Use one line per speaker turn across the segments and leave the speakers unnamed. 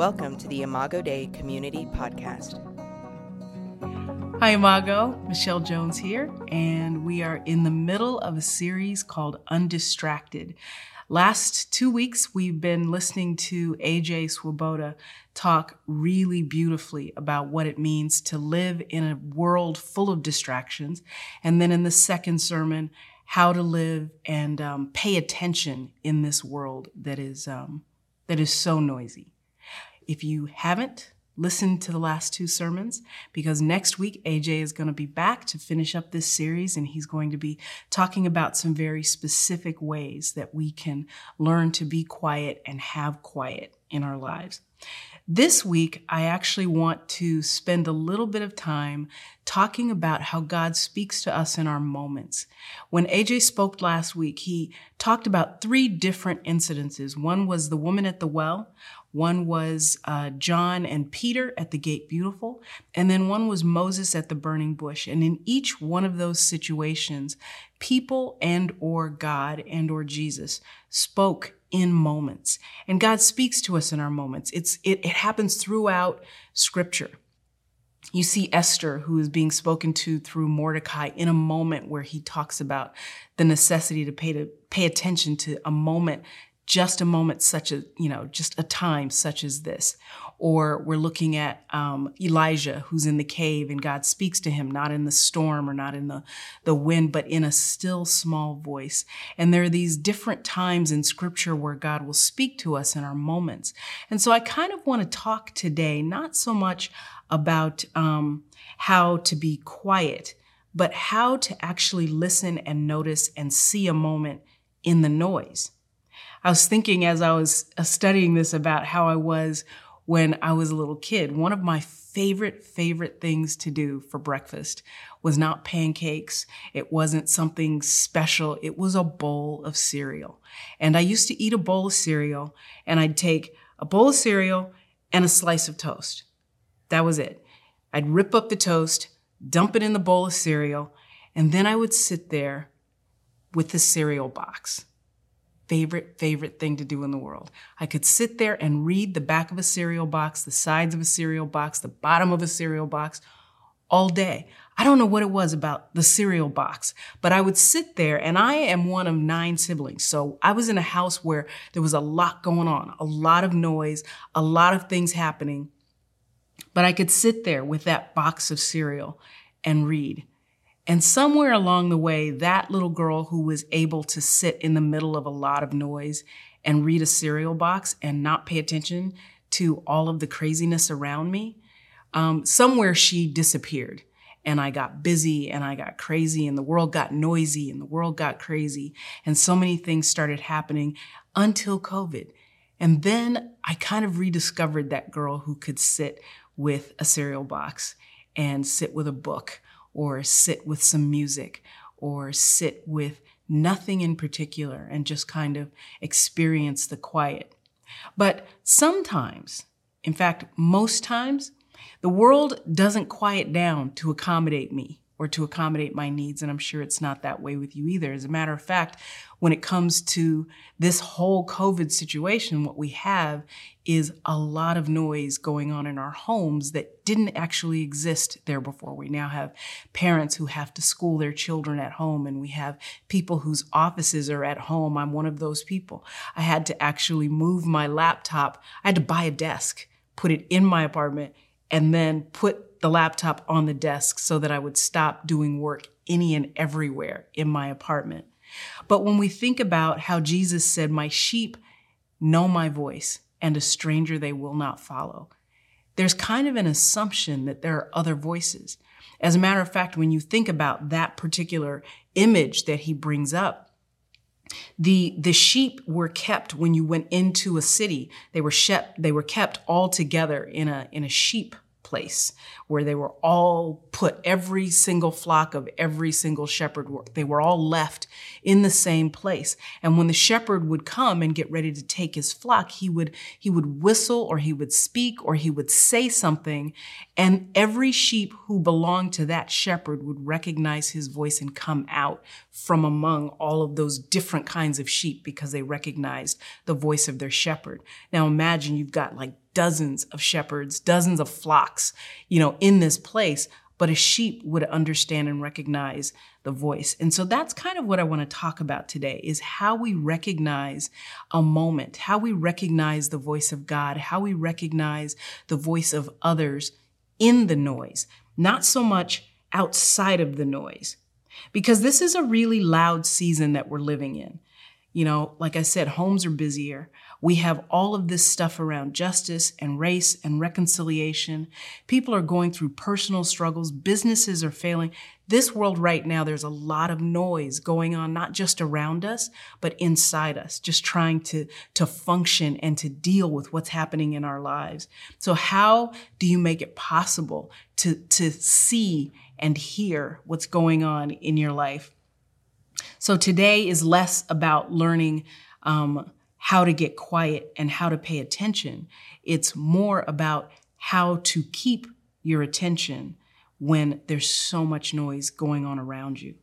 Welcome to the Imago Dei Community Podcast.
Hi, Imago. Michelle Jones here, and we are in the middle of a series called Undistracted. Last two weeks, we've been listening to AJ Swoboda talk really beautifully about what it means to live in a world full of distractions. And then in the second sermon, how to live and um, pay attention in this world that is, um, that is so noisy. If you haven't listened to the last two sermons, because next week AJ is going to be back to finish up this series and he's going to be talking about some very specific ways that we can learn to be quiet and have quiet in our lives. This week, I actually want to spend a little bit of time talking about how God speaks to us in our moments. When AJ spoke last week, he talked about three different incidences. One was the woman at the well, one was uh, John and Peter at the Gate Beautiful, and then one was Moses at the burning bush. And in each one of those situations, people and or God and or Jesus spoke in moments. And God speaks to us in our moments. It's it, it happens throughout scripture. You see Esther, who is being spoken to through Mordecai in a moment where he talks about the necessity to pay to pay attention to a moment just a moment such as, you know, just a time such as this. Or we're looking at um, Elijah, who's in the cave, and God speaks to him, not in the storm or not in the, the wind, but in a still small voice. And there are these different times in scripture where God will speak to us in our moments. And so I kind of want to talk today, not so much about um, how to be quiet, but how to actually listen and notice and see a moment in the noise. I was thinking as I was uh, studying this about how I was when I was a little kid. One of my favorite, favorite things to do for breakfast was not pancakes. It wasn't something special. It was a bowl of cereal. And I used to eat a bowl of cereal and I'd take a bowl of cereal and a slice of toast. That was it. I'd rip up the toast, dump it in the bowl of cereal, and then I would sit there with the cereal box favorite, favorite thing to do in the world. I could sit there and read the back of a cereal box, the sides of a cereal box, the bottom of a cereal box all day. I don't know what it was about the cereal box, but I would sit there and I am one of nine siblings. So I was in a house where there was a lot going on, a lot of noise, a lot of things happening. But I could sit there with that box of cereal and read. And somewhere along the way, that little girl who was able to sit in the middle of a lot of noise and read a cereal box and not pay attention to all of the craziness around me, um, somewhere she disappeared. And I got busy and I got crazy and the world got noisy and the world got crazy. And so many things started happening until COVID. And then I kind of rediscovered that girl who could sit with a cereal box and sit with a book or sit with some music or sit with nothing in particular and just kind of experience the quiet. But sometimes, in fact, most times, the world doesn't quiet down to accommodate me or to accommodate my needs. And I'm sure it's not that way with you either. As a matter of fact, when it comes to this whole COVID situation, what we have is a lot of noise going on in our homes that didn't actually exist there before. We now have parents who have to school their children at home, and we have people whose offices are at home. I'm one of those people. I had to actually move my laptop, I had to buy a desk, put it in my apartment, and then put the laptop on the desk so that I would stop doing work any and everywhere in my apartment. But when we think about how Jesus said, My sheep know my voice, and a stranger they will not follow, there's kind of an assumption that there are other voices. As a matter of fact, when you think about that particular image that he brings up, the, the sheep were kept when you went into a city. They were, shep, they were kept all together in a, in a sheep place where they were all put, every single flock of every single shepherd, they were all left in the same place. And when the shepherd would come and get ready to take his flock, he would, he would whistle or he would speak or he would say something. And every sheep who belonged to that shepherd would recognize his voice and come out from among all of those different kinds of sheep because they recognized the voice of their shepherd. Now imagine you've got like dozens of shepherds, dozens of flocks, you know, in this place, but a sheep would understand and recognize the voice. And so that's kind of what I want to talk about today is how we recognize a moment, how we recognize the voice of God, how we recognize the voice of others in the noise, not so much outside of the noise. Because this is a really loud season that we're living in. You know, like I said, homes are busier. We have all of this stuff around justice and race and reconciliation. People are going through personal struggles. Businesses are failing. This world right now, there's a lot of noise going on, not just around us, but inside us, just trying to, to function and to deal with what's happening in our lives. So how do you make it possible to, to see and hear what's going on in your life? So today is less about learning um, how to get quiet and how to pay attention. It's more about how to keep your attention when there's so much noise going on around you.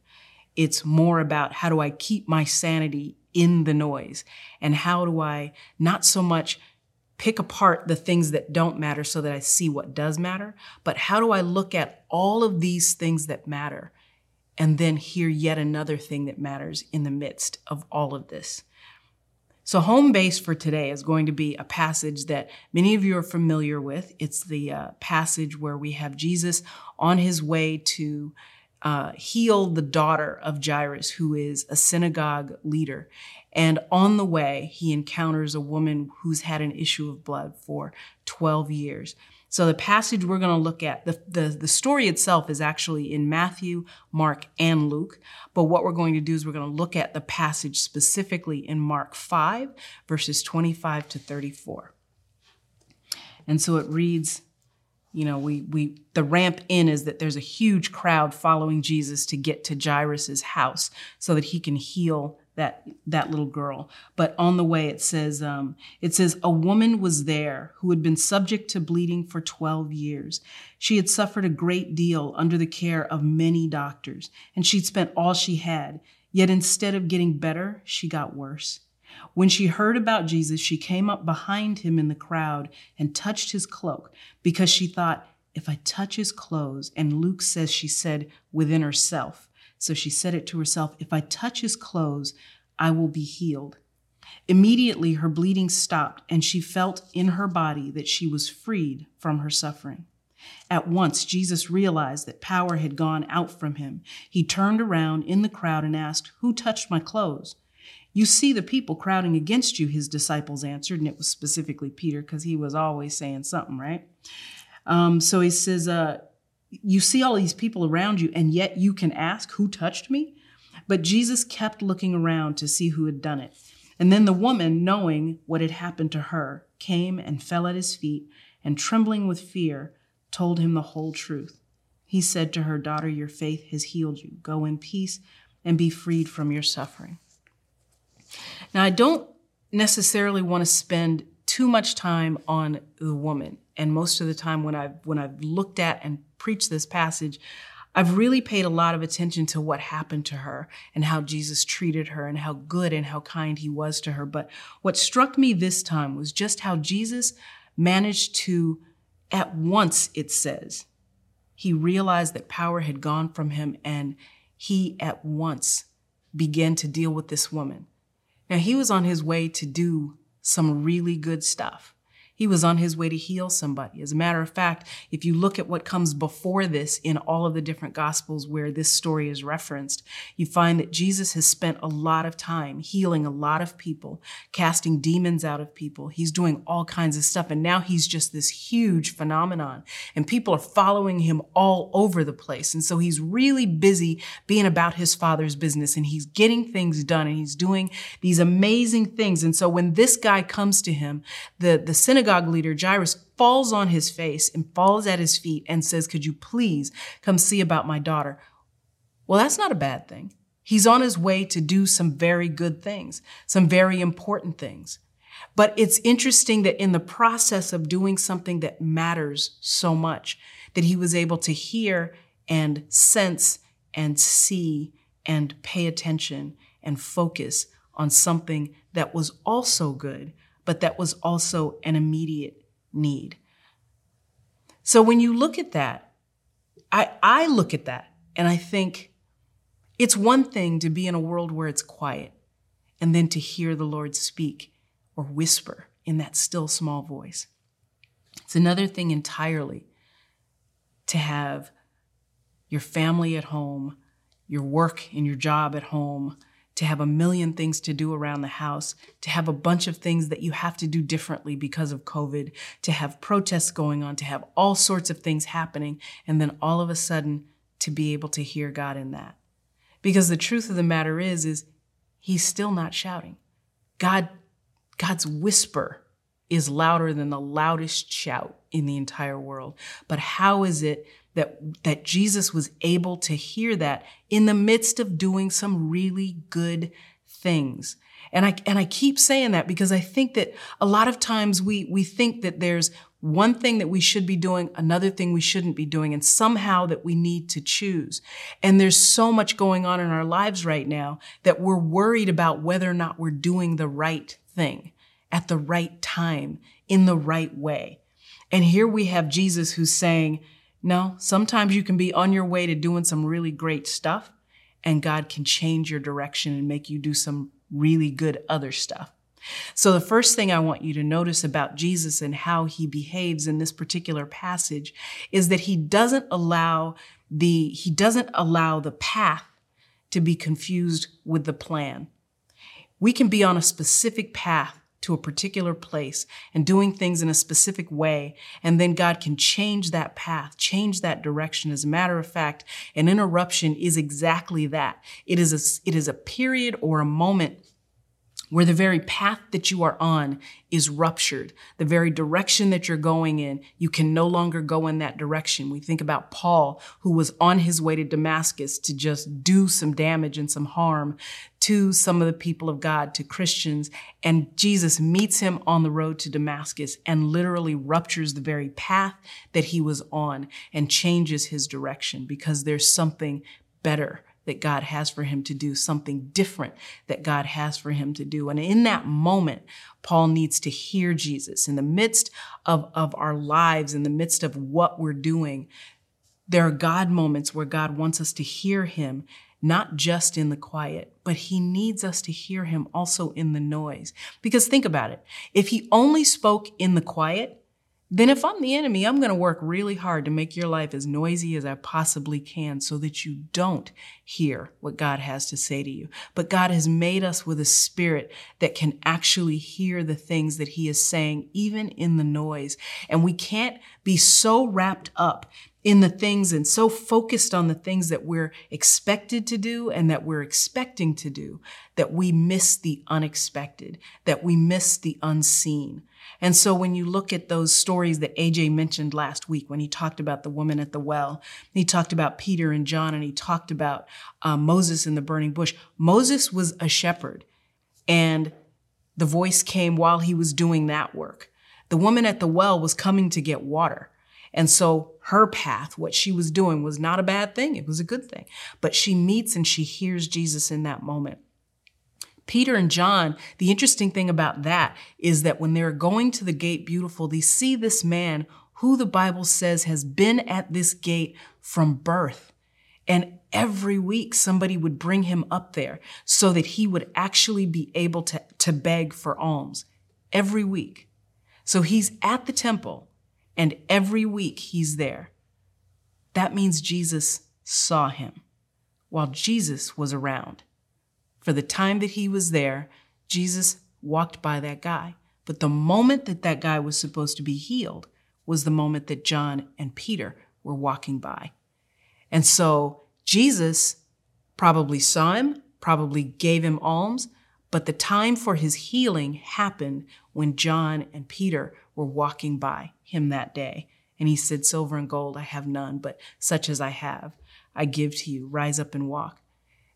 It's more about how do I keep my sanity in the noise and how do I not so much pick apart the things that don't matter so that I see what does matter, but how do I look at all of these things that matter and then hear yet another thing that matters in the midst of all of this. So, home base for today is going to be a passage that many of you are familiar with. It's the uh, passage where we have Jesus on his way to uh, heal the daughter of Jairus, who is a synagogue leader. And on the way, he encounters a woman who's had an issue of blood for 12 years. So the passage we're going to look at, the, the, the story itself is actually in Matthew, Mark, and Luke. But what we're going to do is we're going to look at the passage specifically in Mark 5, verses 25 to 34. And so it reads, you know, we we the ramp in is that there's a huge crowd following Jesus to get to Jairus's house so that he can heal that that little girl. But on the way, it says um, it says a woman was there who had been subject to bleeding for twelve years. She had suffered a great deal under the care of many doctors, and she'd spent all she had. Yet instead of getting better, she got worse. When she heard about Jesus, she came up behind him in the crowd and touched his cloak because she thought, if I touch his clothes, and Luke says she said within herself, so she said it to herself If I touch his clothes, I will be healed. Immediately her bleeding stopped, and she felt in her body that she was freed from her suffering. At once, Jesus realized that power had gone out from him. He turned around in the crowd and asked, Who touched my clothes? You see the people crowding against you, his disciples answered, and it was specifically Peter because he was always saying something, right? Um, so he says, uh, you see all these people around you, and yet you can ask, Who touched me? But Jesus kept looking around to see who had done it. And then the woman, knowing what had happened to her, came and fell at his feet, and trembling with fear, told him the whole truth. He said to her, Daughter, your faith has healed you. Go in peace and be freed from your suffering. Now, I don't necessarily want to spend too much time on the woman. And most of the time when I've when I've looked at and preached this passage, I've really paid a lot of attention to what happened to her and how Jesus treated her and how good and how kind he was to her. But what struck me this time was just how Jesus managed to, at once, it says, he realized that power had gone from him and he at once began to deal with this woman. Now, he was on his way to do some really good stuff. He was on his way to heal somebody. As a matter of fact, if you look at what comes before this in all of the different gospels where this story is referenced, you find that Jesus has spent a lot of time healing a lot of people, casting demons out of people. He's doing all kinds of stuff. And now he's just this huge phenomenon. And people are following him all over the place. And so he's really busy being about his father's business and he's getting things done and he's doing these amazing things. And so when this guy comes to him, the, the synagogue synagogue leader, Jairus, falls on his face and falls at his feet and says, Could you please come see about my daughter? Well, that's not a bad thing. He's on his way to do some very good things, some very important things. But it's interesting that in the process of doing something that matters so much, that he was able to hear and sense and see and pay attention and focus on something that was also good, but that was also an immediate need. So when you look at that, I, I look at that and I think it's one thing to be in a world where it's quiet and then to hear the Lord speak or whisper in that still small voice. It's another thing entirely to have your family at home, your work and your job at home, to have a million things to do around the house, to have a bunch of things that you have to do differently because of COVID, to have protests going on, to have all sorts of things happening, and then all of a sudden to be able to hear God in that. Because the truth of the matter is, is he's still not shouting. God, God's whisper is louder than the loudest shout in the entire world. But how is it that, that Jesus was able to hear that in the midst of doing some really good things? And I, and I keep saying that because I think that a lot of times we, we think that there's one thing that we should be doing, another thing we shouldn't be doing, and somehow that we need to choose. And there's so much going on in our lives right now that we're worried about whether or not we're doing the right thing at the right time in the right way. And here we have Jesus who's saying, no, sometimes you can be on your way to doing some really great stuff and God can change your direction and make you do some really good other stuff. So, the first thing I want you to notice about Jesus and how he behaves in this particular passage is that he doesn't allow the, he doesn't allow the path to be confused with the plan. We can be on a specific path to a particular place and doing things in a specific way. And then God can change that path, change that direction. As a matter of fact, an interruption is exactly that. It is a, it is a period or a moment where the very path that you are on is ruptured, the very direction that you're going in, you can no longer go in that direction. We think about Paul, who was on his way to Damascus to just do some damage and some harm to some of the people of God, to Christians. And Jesus meets him on the road to Damascus and literally ruptures the very path that he was on and changes his direction because there's something better that God has for him to do, something different that God has for him to do. And in that moment, Paul needs to hear Jesus in the midst of, of our lives, in the midst of what we're doing. There are God moments where God wants us to hear him, not just in the quiet, but he needs us to hear him also in the noise. Because think about it. If he only spoke in the quiet, then if I'm the enemy, I'm going to work really hard to make your life as noisy as I possibly can so that you don't hear what God has to say to you. But God has made us with a spirit that can actually hear the things that he is saying, even in the noise. And we can't be so wrapped up in the things and so focused on the things that we're expected to do and that we're expecting to do that we miss the unexpected, that we miss the unseen. And so when you look at those stories that AJ mentioned last week, when he talked about the woman at the well, he talked about Peter and John, and he talked about uh, Moses in the burning bush. Moses was a shepherd, and the voice came while he was doing that work. The woman at the well was coming to get water. And so her path, what she was doing was not a bad thing. It was a good thing. But she meets and she hears Jesus in that moment. Peter and John, the interesting thing about that is that when they're going to the gate beautiful, they see this man who the Bible says has been at this gate from birth. And every week somebody would bring him up there so that he would actually be able to, to beg for alms every week. So he's at the temple and every week he's there. That means Jesus saw him while Jesus was around. For the time that he was there, Jesus walked by that guy. But the moment that that guy was supposed to be healed was the moment that John and Peter were walking by. And so Jesus probably saw him, probably gave him alms, but the time for his healing happened when John and Peter were walking by him that day. And he said, Silver and gold I have none, but such as I have, I give to you. Rise up and walk.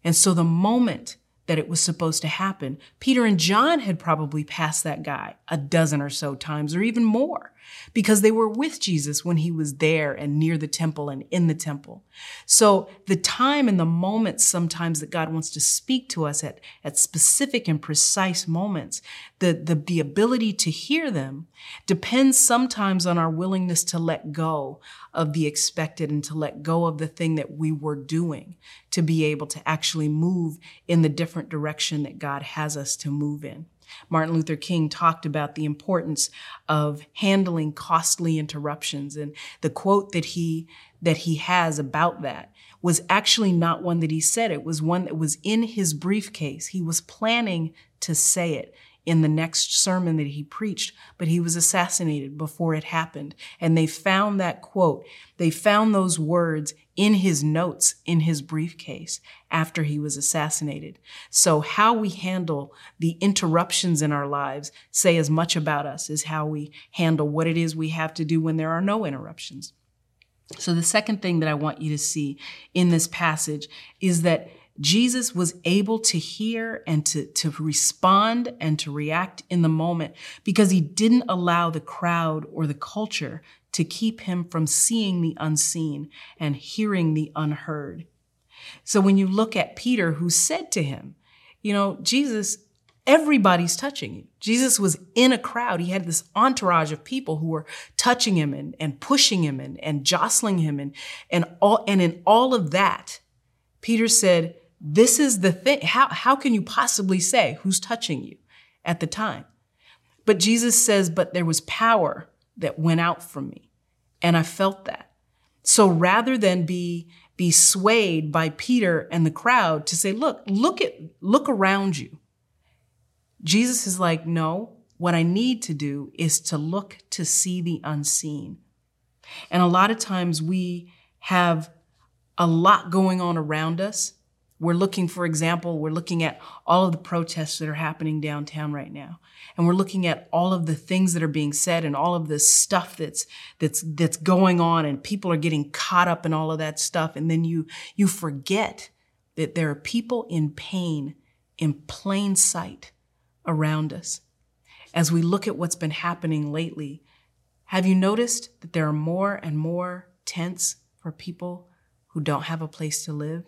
And so the moment that it was supposed to happen. Peter and John had probably passed that guy a dozen or so times or even more. Because they were with Jesus when he was there and near the temple and in the temple. So the time and the moments sometimes that God wants to speak to us at, at specific and precise moments, the, the, the ability to hear them depends sometimes on our willingness to let go of the expected and to let go of the thing that we were doing to be able to actually move in the different direction that God has us to move in. Martin Luther King talked about the importance of handling costly interruptions. And the quote that he that he has about that was actually not one that he said. It was one that was in his briefcase. He was planning to say it in the next sermon that he preached, but he was assassinated before it happened. And they found that quote, they found those words in his notes in his briefcase after he was assassinated. So, how we handle the interruptions in our lives say as much about us as how we handle what it is we have to do when there are no interruptions. So, the second thing that I want you to see in this passage is that Jesus was able to hear and to, to respond and to react in the moment because he didn't allow the crowd or the culture to keep him from seeing the unseen and hearing the unheard. So when you look at Peter, who said to him, You know, Jesus, everybody's touching you. Jesus was in a crowd. He had this entourage of people who were touching him and, and pushing him and, and jostling him. And, and, all, and in all of that, Peter said, this is the thing. How, how can you possibly say who's touching you at the time? But Jesus says, but there was power that went out from me. And I felt that. So rather than be, be swayed by Peter and the crowd to say, look, look at, look around you. Jesus is like, no, what I need to do is to look to see the unseen. And a lot of times we have a lot going on around us we're looking, for example, we're looking at all of the protests that are happening downtown right now. And we're looking at all of the things that are being said and all of the stuff that's, that's, that's going on and people are getting caught up in all of that stuff. And then you, you forget that there are people in pain in plain sight around us. As we look at what's been happening lately, have you noticed that there are more and more tents for people who don't have a place to live?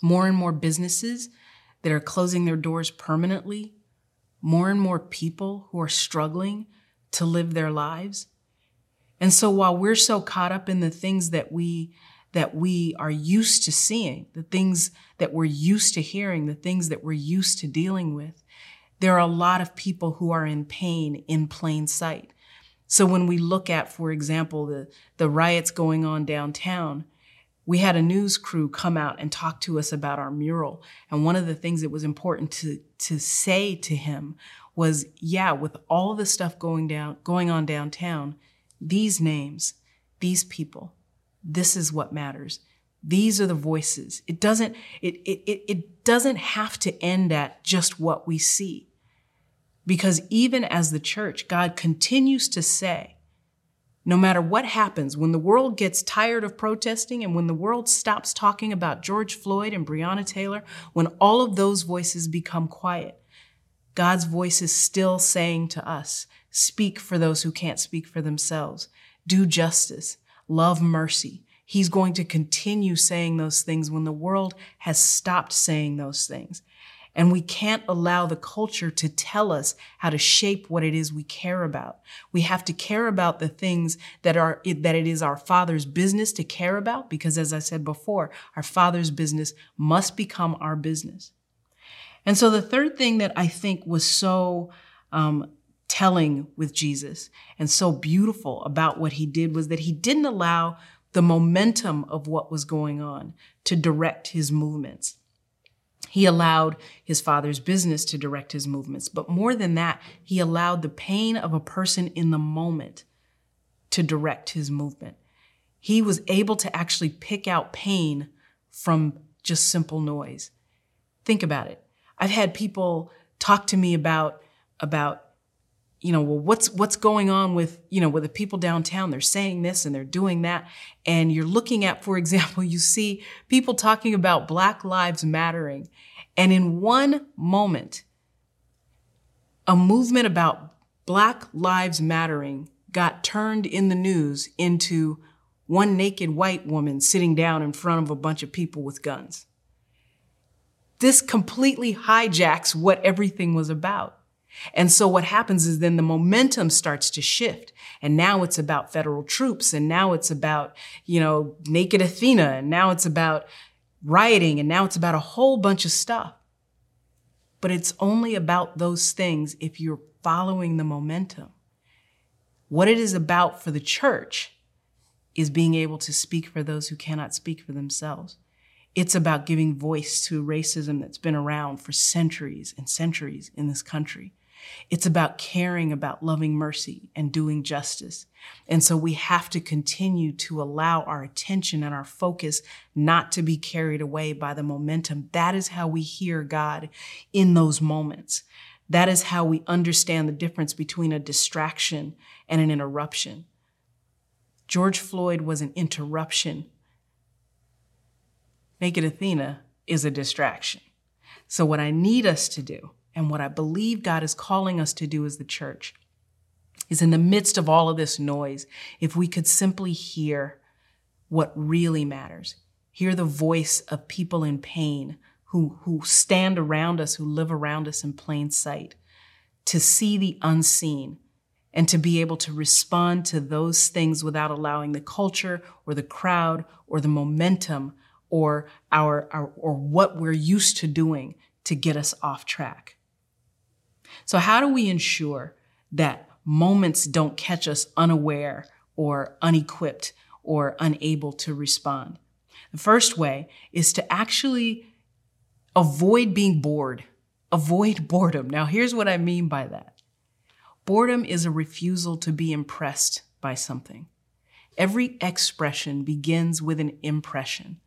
More and more businesses that are closing their doors permanently, more and more people who are struggling to live their lives. And so while we're so caught up in the things that we that we are used to seeing, the things that we're used to hearing, the things that we're used to dealing with, there are a lot of people who are in pain in plain sight. So when we look at, for example, the, the riots going on downtown, we had a news crew come out and talk to us about our mural. And one of the things that was important to, to say to him was, yeah, with all the stuff going down, going on downtown, these names, these people, this is what matters. These are the voices. It doesn't, it, it, it, it doesn't have to end at just what we see. Because even as the church, God continues to say, no matter what happens, when the world gets tired of protesting and when the world stops talking about George Floyd and Breonna Taylor, when all of those voices become quiet, God's voice is still saying to us, speak for those who can't speak for themselves, do justice, love mercy. He's going to continue saying those things when the world has stopped saying those things. And we can't allow the culture to tell us how to shape what it is we care about. We have to care about the things that are, that it is our Father's business to care about, because as I said before, our Father's business must become our business. And so the third thing that I think was so, um, telling with Jesus and so beautiful about what he did was that he didn't allow the momentum of what was going on to direct his movements. He allowed his father's business to direct his movements. But more than that, he allowed the pain of a person in the moment to direct his movement. He was able to actually pick out pain from just simple noise. Think about it. I've had people talk to me about, about, you know, well, what's, what's going on with, you know, with the people downtown? They're saying this and they're doing that. And you're looking at, for example, you see people talking about Black Lives Mattering. And in one moment, a movement about Black Lives Mattering got turned in the news into one naked white woman sitting down in front of a bunch of people with guns. This completely hijacks what everything was about. And so what happens is then the momentum starts to shift. And now it's about federal troops. And now it's about, you know, naked Athena. And now it's about rioting. And now it's about a whole bunch of stuff. But it's only about those things if you're following the momentum. What it is about for the church is being able to speak for those who cannot speak for themselves. It's about giving voice to racism that's been around for centuries and centuries in this country. It's about caring about loving mercy and doing justice. And so we have to continue to allow our attention and our focus not to be carried away by the momentum. That is how we hear God in those moments. That is how we understand the difference between a distraction and an interruption. George Floyd was an interruption. Naked Athena is a distraction. So, what I need us to do, and what I believe God is calling us to do as the church, is in the midst of all of this noise, if we could simply hear what really matters, hear the voice of people in pain who, who stand around us, who live around us in plain sight, to see the unseen and to be able to respond to those things without allowing the culture or the crowd or the momentum or our, our or what we're used to doing to get us off track. So how do we ensure that moments don't catch us unaware or unequipped or unable to respond? The first way is to actually avoid being bored. Avoid boredom. Now, here's what I mean by that. Boredom is a refusal to be impressed by something. Every expression begins with an impression.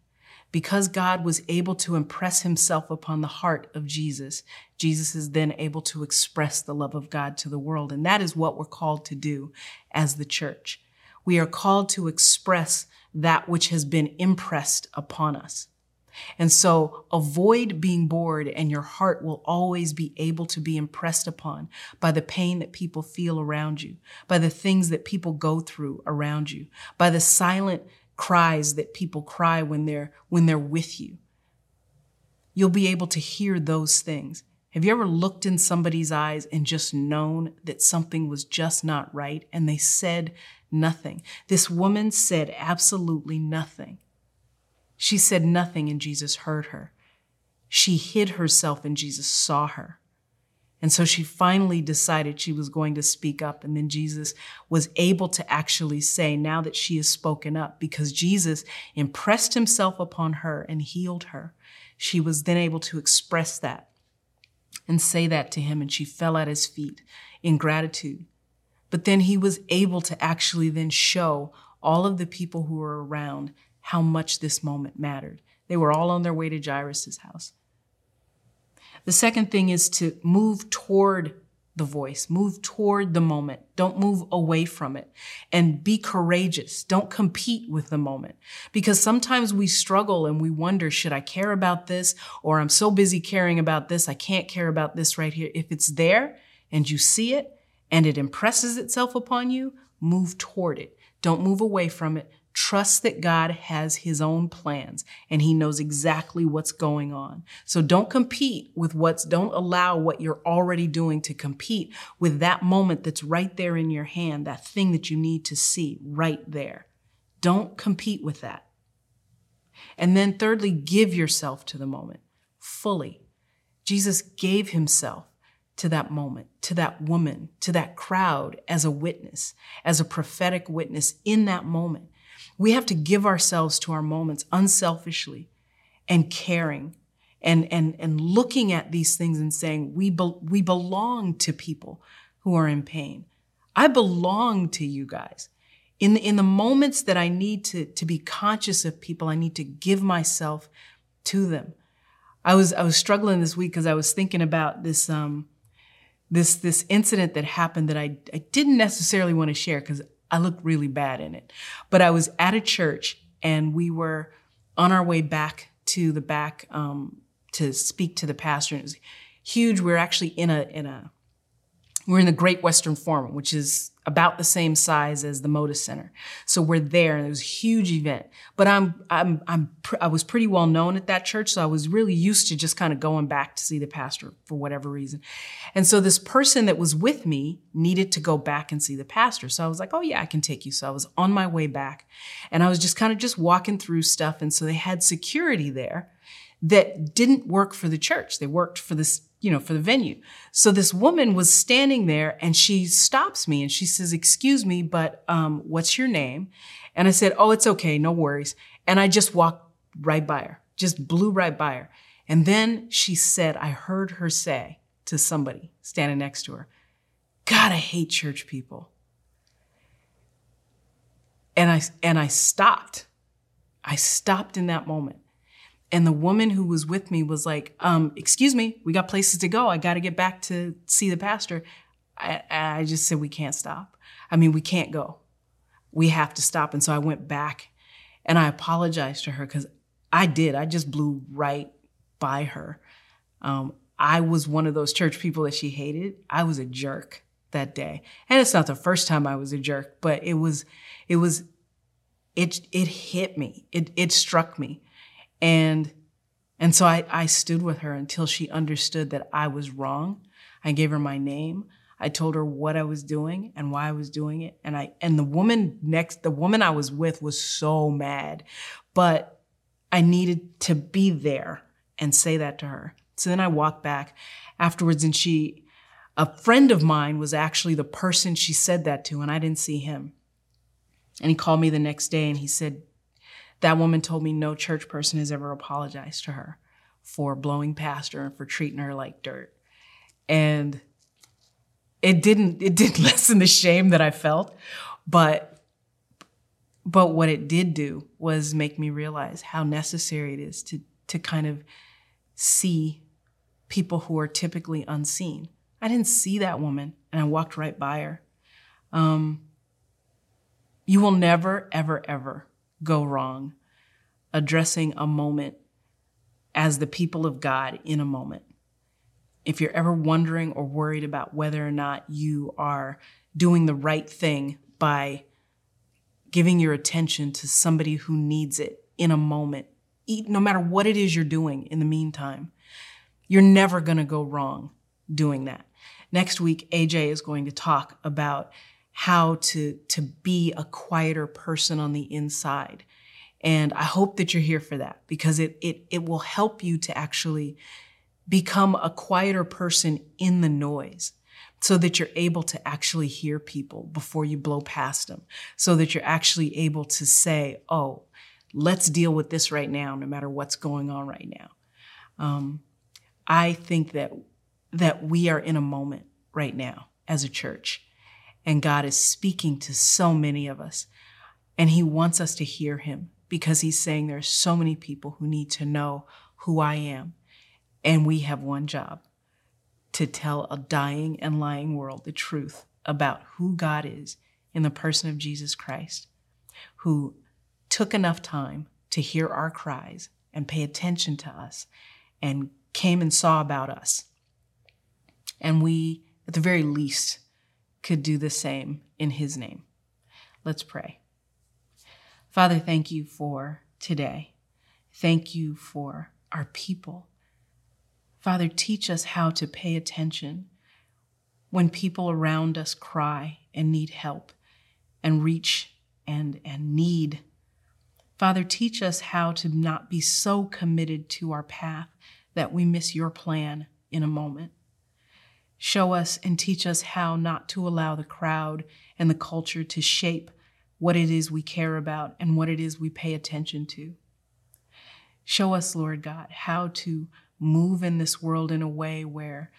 Because God was able to impress himself upon the heart of Jesus, Jesus is then able to express the love of God to the world. And that is what we're called to do as the church. We are called to express that which has been impressed upon us. And so avoid being bored, and your heart will always be able to be impressed upon by the pain that people feel around you, by the things that people go through around you, by the silent cries that people cry when they're, when they're with you. You'll be able to hear those things. Have you ever looked in somebody's eyes and just known that something was just not right and they said nothing? This woman said absolutely nothing. She said nothing and Jesus heard her. She hid herself and Jesus saw her. And so she finally decided she was going to speak up. And then Jesus was able to actually say, now that she has spoken up, because Jesus impressed himself upon her and healed her, she was then able to express that and say that to him. And she fell at his feet in gratitude. But then he was able to actually then show all of the people who were around how much this moment mattered. They were all on their way to Jairus' house. The second thing is to move toward the voice, move toward the moment. Don't move away from it and be courageous. Don't compete with the moment because sometimes we struggle and we wonder, should I care about this? Or I'm so busy caring about this, I can't care about this right here. If it's there and you see it and it impresses itself upon you, move toward it. Don't move away from it. Trust that God has his own plans and he knows exactly what's going on. So don't compete with what's, don't allow what you're already doing to compete with that moment that's right there in your hand, that thing that you need to see right there. Don't compete with that. And then thirdly, give yourself to the moment fully. Jesus gave himself to that moment, to that woman, to that crowd as a witness, as a prophetic witness in that moment. We have to give ourselves to our moments unselfishly and caring and, and, and looking at these things and saying, we, be, we belong to people who are in pain. I belong to you guys. In the, in the moments that I need to, to be conscious of people, I need to give myself to them. I was, I was struggling this week because I was thinking about this, um, this, this incident that happened that I, I didn't necessarily want to share because I looked really bad in it. But I was at a church and we were on our way back to the back um, to speak to the pastor. And it was huge. We are actually in a in a we're in the Great Western Forum, which is about the same size as the Moda Center. So we're there and it was a huge event. But I'm, I'm, I'm, I was pretty well known at that church. So I was really used to just kind of going back to see the pastor for whatever reason. And so this person that was with me needed to go back and see the pastor. So I was like, oh yeah, I can take you. So I was on my way back and I was just kind of just walking through stuff. And so they had security there that didn't work for the church. They worked for this you know, for the venue. So this woman was standing there and she stops me and she says, excuse me, but, um, what's your name? And I said, oh, it's okay. No worries. And I just walked right by her, just blew right by her. And then she said, I heard her say to somebody standing next to her, God, I hate church people. And I, and I stopped. I stopped in that moment. And the woman who was with me was like, um, excuse me, we got places to go. I got to get back to see the pastor. I, I just said, we can't stop. I mean, we can't go. We have to stop. And so I went back and I apologized to her because I did. I just blew right by her. Um, I was one of those church people that she hated. I was a jerk that day. And it's not the first time I was a jerk, but it was, it was, it, it hit me. It, it struck me. And and so I, I stood with her until she understood that I was wrong. I gave her my name. I told her what I was doing and why I was doing it. And I and the woman next the woman I was with was so mad. But I needed to be there and say that to her. So then I walked back afterwards and she a friend of mine was actually the person she said that to and I didn't see him. And he called me the next day and he said, that woman told me no church person has ever apologized to her for blowing past her and for treating her like dirt. And it didn't it didn't lessen the shame that I felt, but but what it did do was make me realize how necessary it is to to kind of see people who are typically unseen. I didn't see that woman and I walked right by her. Um, you will never, ever, ever go wrong addressing a moment as the people of God in a moment. If you're ever wondering or worried about whether or not you are doing the right thing by giving your attention to somebody who needs it in a moment, no matter what it is you're doing in the meantime, you're never going to go wrong doing that. Next week, AJ is going to talk about how to, to be a quieter person on the inside. And I hope that you're here for that because it, it, it will help you to actually become a quieter person in the noise so that you're able to actually hear people before you blow past them, so that you're actually able to say, oh, let's deal with this right now, no matter what's going on right now. Um, I think that, that we are in a moment right now as a church and God is speaking to so many of us, and He wants us to hear Him because He's saying there are so many people who need to know who I am. And we have one job to tell a dying and lying world the truth about who God is in the person of Jesus Christ, who took enough time to hear our cries and pay attention to us and came and saw about us. And we, at the very least, could do the same in his name. Let's pray. Father, thank you for today. Thank you for our people. Father, teach us how to pay attention when people around us cry and need help and reach and, and need. Father, teach us how to not be so committed to our path that we miss your plan in a moment. Show us and teach us how not to allow the crowd and the culture to shape what it is we care about and what it is we pay attention to. Show us, Lord God, how to move in this world in a way where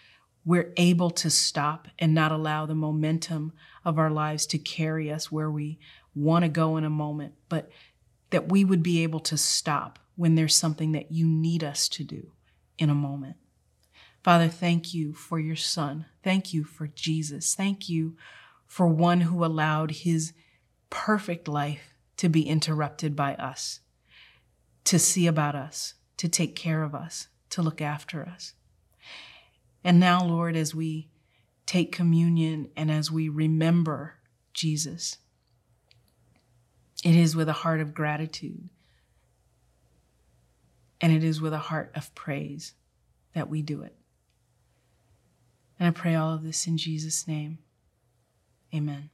we're able to stop and not allow the momentum of our lives to carry us where we want to go in a moment, but that we would be able to stop when there's something that you need us to do in a moment. Father, thank you for your son. Thank you for Jesus. Thank you for one who allowed his perfect life to be interrupted by us, to see about us, to take care of us, to look after us. And now, Lord, as we take communion and as we remember Jesus. It is with a heart of gratitude. And it is with a heart of praise that we do it. And I pray all of this in Jesus' name. Amen.